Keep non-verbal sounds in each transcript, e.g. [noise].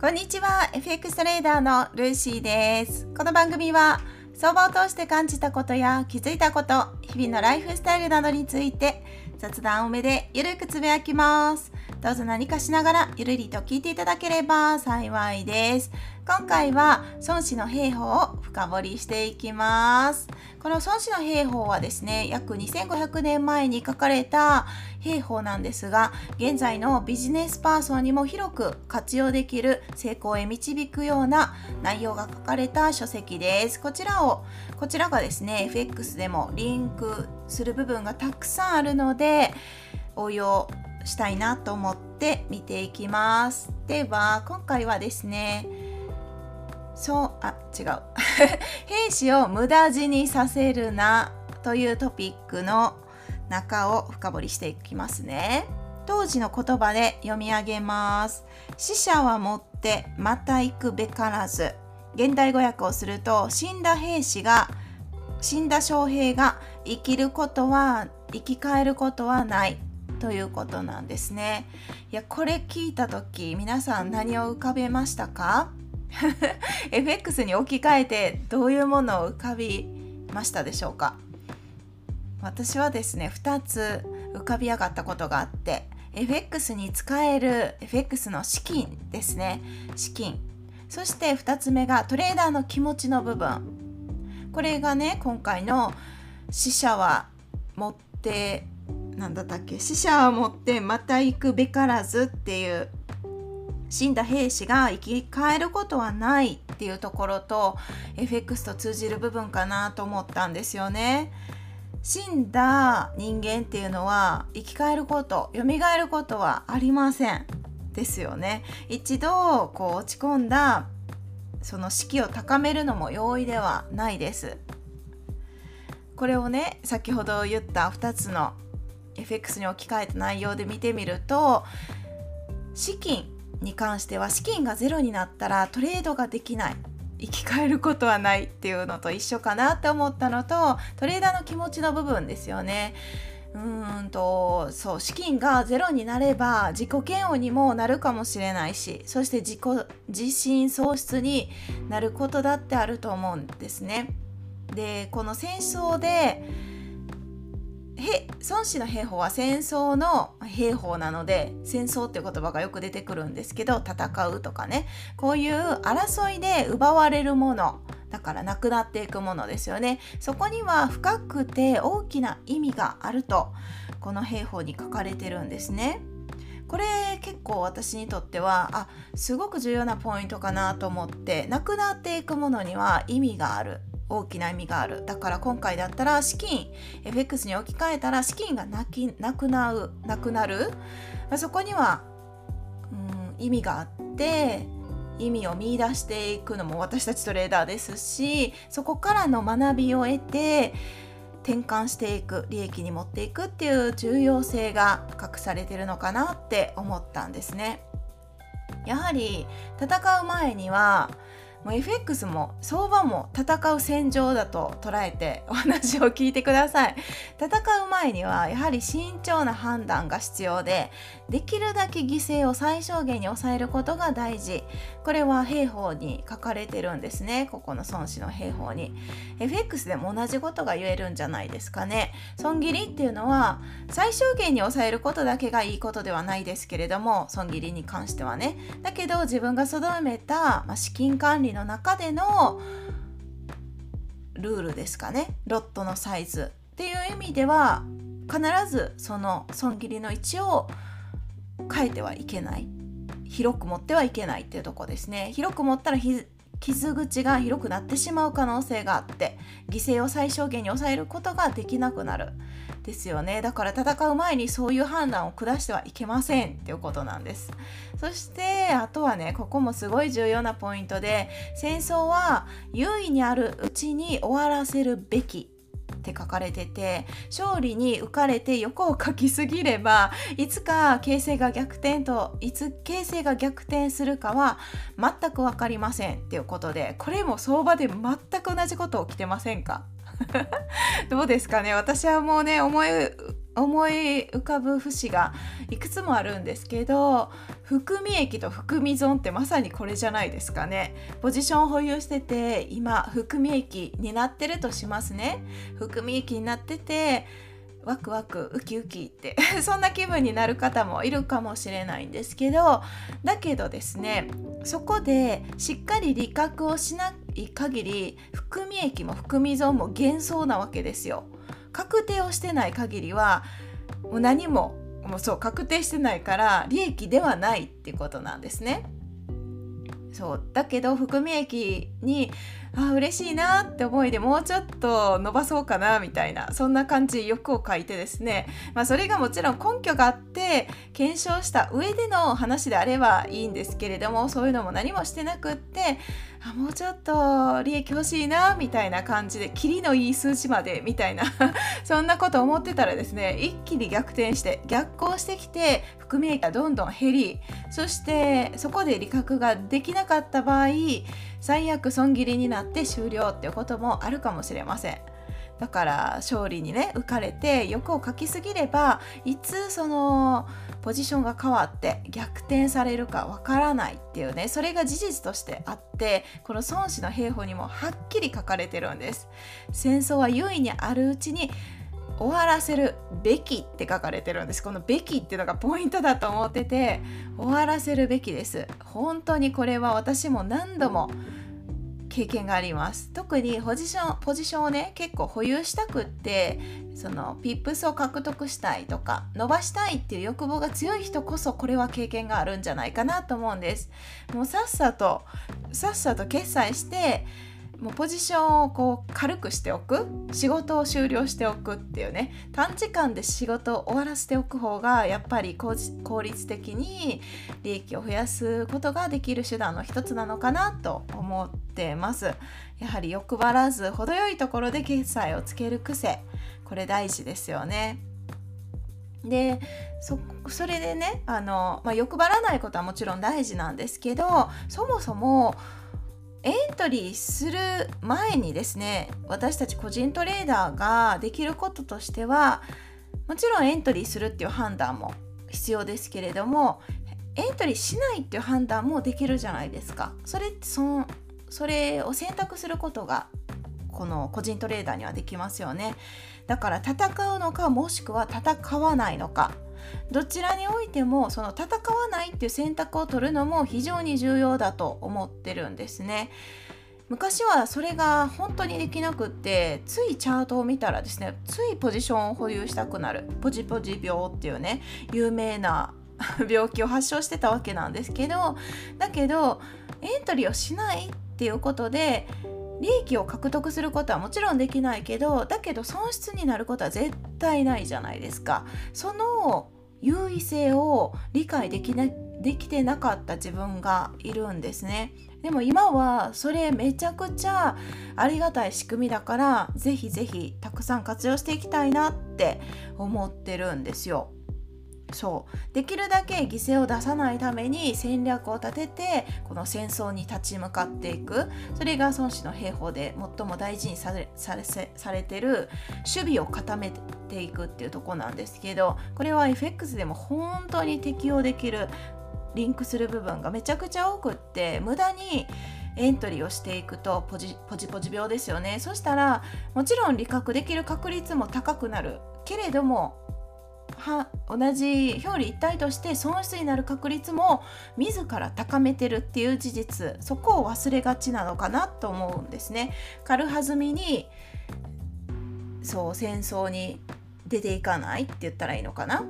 こんにちは。FX トレーダーのルーシーです。この番組は相場を通して感じたことや気づいたこと日々のライフスタイルなどについて雑談多めでゆるくつぶやきます。どうぞ何かしながらゆるりと聞いていただければ幸いです。今回は孫子の兵法を深掘りしていきます。この孫子の兵法はですね約2500年前に書かれた兵法なんですが現在のビジネスパーソンにも広く活用できる成功へ導くような内容が書かれた書籍です。こちらをこちらがですね FX でもリンクする部分がたくさんあるので応用したいなと思って見ていきます。では今回はですねそうあ違う。[laughs] 兵士を無駄死にさせるなというトピックの中を深掘りしていきますね。当時の言葉で読み上げます。死者はもってまた行くべからず。現代語訳をすると死んだ兵士が死んだ将兵が生きることは生き返ることはない。ということなんですね。いやこれ聞いた時皆さん何を浮かべましたか？[laughs] FX に置き換えてどういうものを浮かびましたでしょうか？私はですね2つ浮かび上がったことがあって FX に使える FX の資金ですね。資金。そして2つ目がトレーダーの気持ちの部分。これがね今回の死者は持ってなんだったっけ？死者は持ってまた行くべからずっていう死んだ兵士が生き返ることはないっていうところと FX と通じる部分かなと思ったんですよね。死んだ人間っていうのは生き返ること蘇ることはありませんですよね。一度こう落ち込んだその士気を高めるのも容易ではないです。これをね先ほど言った2つの FX に置き換えた内容で見てみると資金に関しては資金がゼロになったらトレードができない生き返ることはないっていうのと一緒かなって思ったのとトレーダーの気持ちの部分ですよね。うんとそう資金がゼロになれば自己嫌悪にもなるかもしれないしそして自己自信喪失になることだってあると思うんですね。でこの戦争で孫子の兵法は戦争の兵法なので戦争っていう言葉がよく出てくるんですけど戦うとかね。こういう争いで奪われるもの。だからなくなっていくものですよね。そこには深くて大きな意味があるとこの兵法に書かれてるんですね。これ結構私にとってはあすごく重要なポイントかなと思ってなくなっていくものには意味がある。大きな意味があるだから今回だったら資金 FX に置き換えたら資金がなきなくなるなくなる、まあ、そこには、うん、意味があって意味を見いだしていくのも私たちトレーダーですしそこからの学びを得て転換していく利益に持っていくっていう重要性が隠されてるのかなって思ったんですね。やはり戦う前にはもう FX も相場も戦う戦場だと捉えてお話を聞いてください。戦う前にはやはり慎重な判断が必要でできるだけ犠牲を最小限に抑えることが大事。これは兵法に書かれてるんですね。ここの孫子の兵法に。FX でも同じことが言えるんじゃないですかね。損切りっていうのは最小限に抑えることだけがいいことではないですけれども損切りに関してはね。だけど自分が定めた、資金管理の中でのルールですかね。ロットのサイズっていう意味では必ずその損切りの位置を変えてはいけない。広く持ってはいけないっていうとこですね。広く持ったら傷口が広くなってしまう可能性があって犠牲を最小限に抑えることができなくなる。ですよね。だから戦う前にそういう判断を下してはいけませんっていうことなんです。そしてあとはねここもすごい重要なポイントで戦争は優位にあるうちに終わらせるべきって書かれてて勝利に浮かれて横を書きすぎればいつか形勢が逆転といつ形勢が逆転するかは全く分かりませんっていうことでこれも相場で全く同じこと起きてませんか？[laughs] どうですかね？私はもうね思い思い浮かぶ節がいくつもあるんですけど含み益と含み損ってまさにこれじゃないですかねポジションを保有してて今含み益になってるとしますね含み益になっててワクワクウキウキって [laughs] そんな気分になる方もいるかもしれないんですけどだけどですねそこでしっかり理覚をしない限り含み益も含み損も幻想なわけですよ。確定をしてない限りはもう何ももうそう確定してないから利益ではないってことなんですね。そうだけど含み益にあ嬉しいなって思いでもうちょっと伸ばそうかなみたいなそんな感じ欲を書いてですね、まあ、それがもちろん根拠があって検証した上での話であればいいんですけれどもそういうのも何もしてなくってあもうちょっと利益欲しいなみたいな感じでキリのいい数字までみたいな [laughs] そんなこと思ってたらですね一気に逆転して逆行してきて含み益がどんどん減りそしてそこで利確ができなかった場合最悪損切りになって終了っていうこともあるかもしれません。だから勝利にね浮かれて欲をかきすぎればいつそのポジションが変わって逆転されるかわからないっていうねそれが事実としてあってこの孫子の兵法にもはっきり書かれてるんです。戦争は優位にあるうちに終わらせるべきって書かれてるんです。このべきっていうのがポイントだと思ってて終わらせるべきです。本当にこれは私も何度も経験があります。特にポジションポジションをね結構保有したくってそのピップスを獲得したいとか伸ばしたいっていう欲望が強い人こそこれは経験があるんじゃないかなと思うんです。もうさっさとさっさと決済してもうポジションをこう軽くしておく仕事を終了しておくっていうね短時間で仕事を終わらせておく方がやっぱり効率的に利益を増やすことができる手段の一つなのかなと思ってます。やはり欲張らず程よいところで決済をつける癖これ大事ですよね。でそれでねあの、まあ、欲張らないことはもちろん大事なんですけどそもそもエントリーする前にですね私たち個人トレーダーができることとしてはもちろんエントリーするっていう判断も必要ですけれどもエントリーしないっていう判断もできるじゃないですか。それってそのそれを選択することがこの個人トレーダーにはできますよね。だから戦うのかもしくは戦わないのか。どちらにおいてもその戦わないっていう選択を取るのも非常に重要だと思ってるんですね。昔はそれが本当にできなくってついチャートを見たらですねついポジションを保有したくなるポジポジ病っていうね有名な [laughs] 病気を発症してたわけなんですけどだけどエントリーをしないっていうことで利益を獲得することはもちろんできないけどだけど損失になることは絶対ないじゃないですか。その優位性を理解できなできてなかった自分がいるんですね。でも今はそれめちゃくちゃありがたい仕組みだからぜひぜひたくさん活用していきたいなって思ってるんですよ。そう。できるだけ犠牲を出さないために戦略を立ててこの戦争に立ち向かっていく。それが孫子の兵法で最も大事にされされされてる守備を固めていくっていうとこなんですけどこれは FX でも本当に適用できるリンクする部分がめちゃくちゃ多くって無駄にエントリーをしていくとポジポジポジ病ですよね。そしたらもちろん理覚できる確率も高くなるけれどもは同じ表裏一体として損失になる確率も自ら高めてるっていう事実そこを忘れがちなのかなと思うんですね。軽はずみにそう戦争に出ていかないって言ったらいいのかな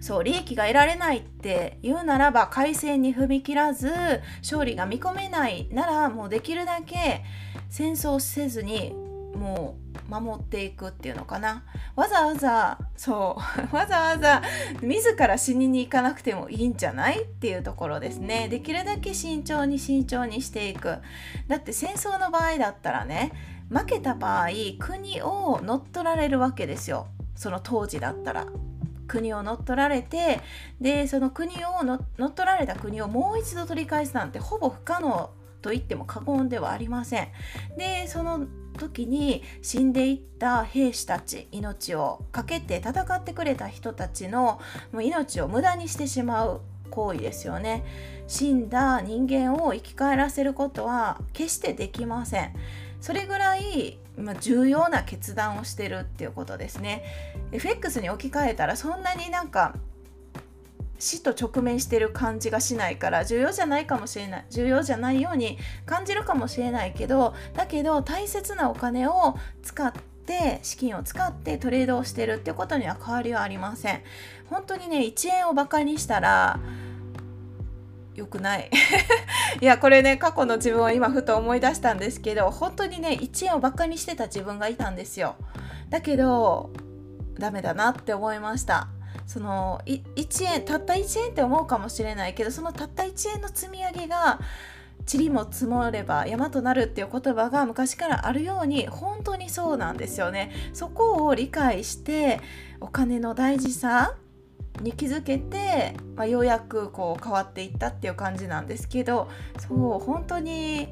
そう利益が得られないって言うならば改正に踏み切らず勝利が見込めないならもうできるだけ戦争せずにもう守っていくっていうのかな。わざわざそう [laughs] わざわざ自ら死にに行かなくてもいいんじゃないっていうところですね。できるだけ慎重に慎重にしていく。だって戦争の場合だったらね負けた場合国を乗っ取られるわけですよ。その当時だったら。国を乗っ取られてでその国を乗っ取られた国をもう一度取り返すなんてほぼ不可能と言っても過言ではありません。でその時に死んでいった兵士たち命を懸けて戦ってくれた人たちのもう命を無駄にしてしまう行為ですよね。死んだ人間を生き返らせることは決してできません。それぐらいま重要な決断をしてるっていうことですね。FX に置き換えたらそんなになんか死と直面してる感じがしないから重要じゃないかもしれない重要じゃないように感じるかもしれないけどだけど大切なお金を使って資金を使ってトレードをしてるってことには変わりはありません。本当にね1円をバカにしたら良くない。[laughs] いやこれね過去の自分を今ふと思い出したんですけど本当にね1円をバカにしてた自分がいたんですよ。だけどダメだなって思いました。その1円たった1円って思うかもしれないけどそのたった1円の積み上げが塵も積もれば山となるっていう言葉が昔からあるように本当にそうなんですよねそこを理解してお金の大事さに気づけて、まあ、ようやくこう変わっていったっていう感じなんですけどそう本当に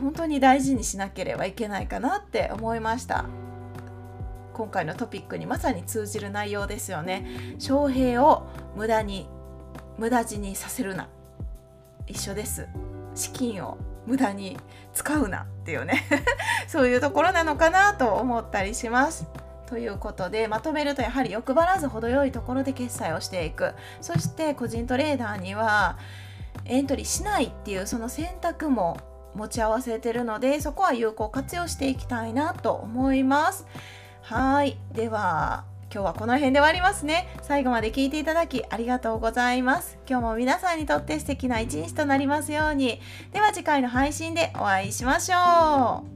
本当に大事にしなければいけないかなって思いました。今回のトピックにまさに通じる内容ですよね。翔平を無駄に無駄死にさせるな。一緒です。資金を無駄に使うなっていうね。[laughs] そういうところなのかなと思ったりします。ということでまとめるとやはり欲張らず程よいところで決済をしていく。そして個人トレーダーにはエントリーしないっていうその選択も持ち合わせてるのでそこは有効活用していきたいなと思います。はい。では今日はこの辺で終わりますね。最後まで聞いていただきありがとうございます。今日も皆さんにとって素敵な一日となりますように。では次回の配信でお会いしましょう。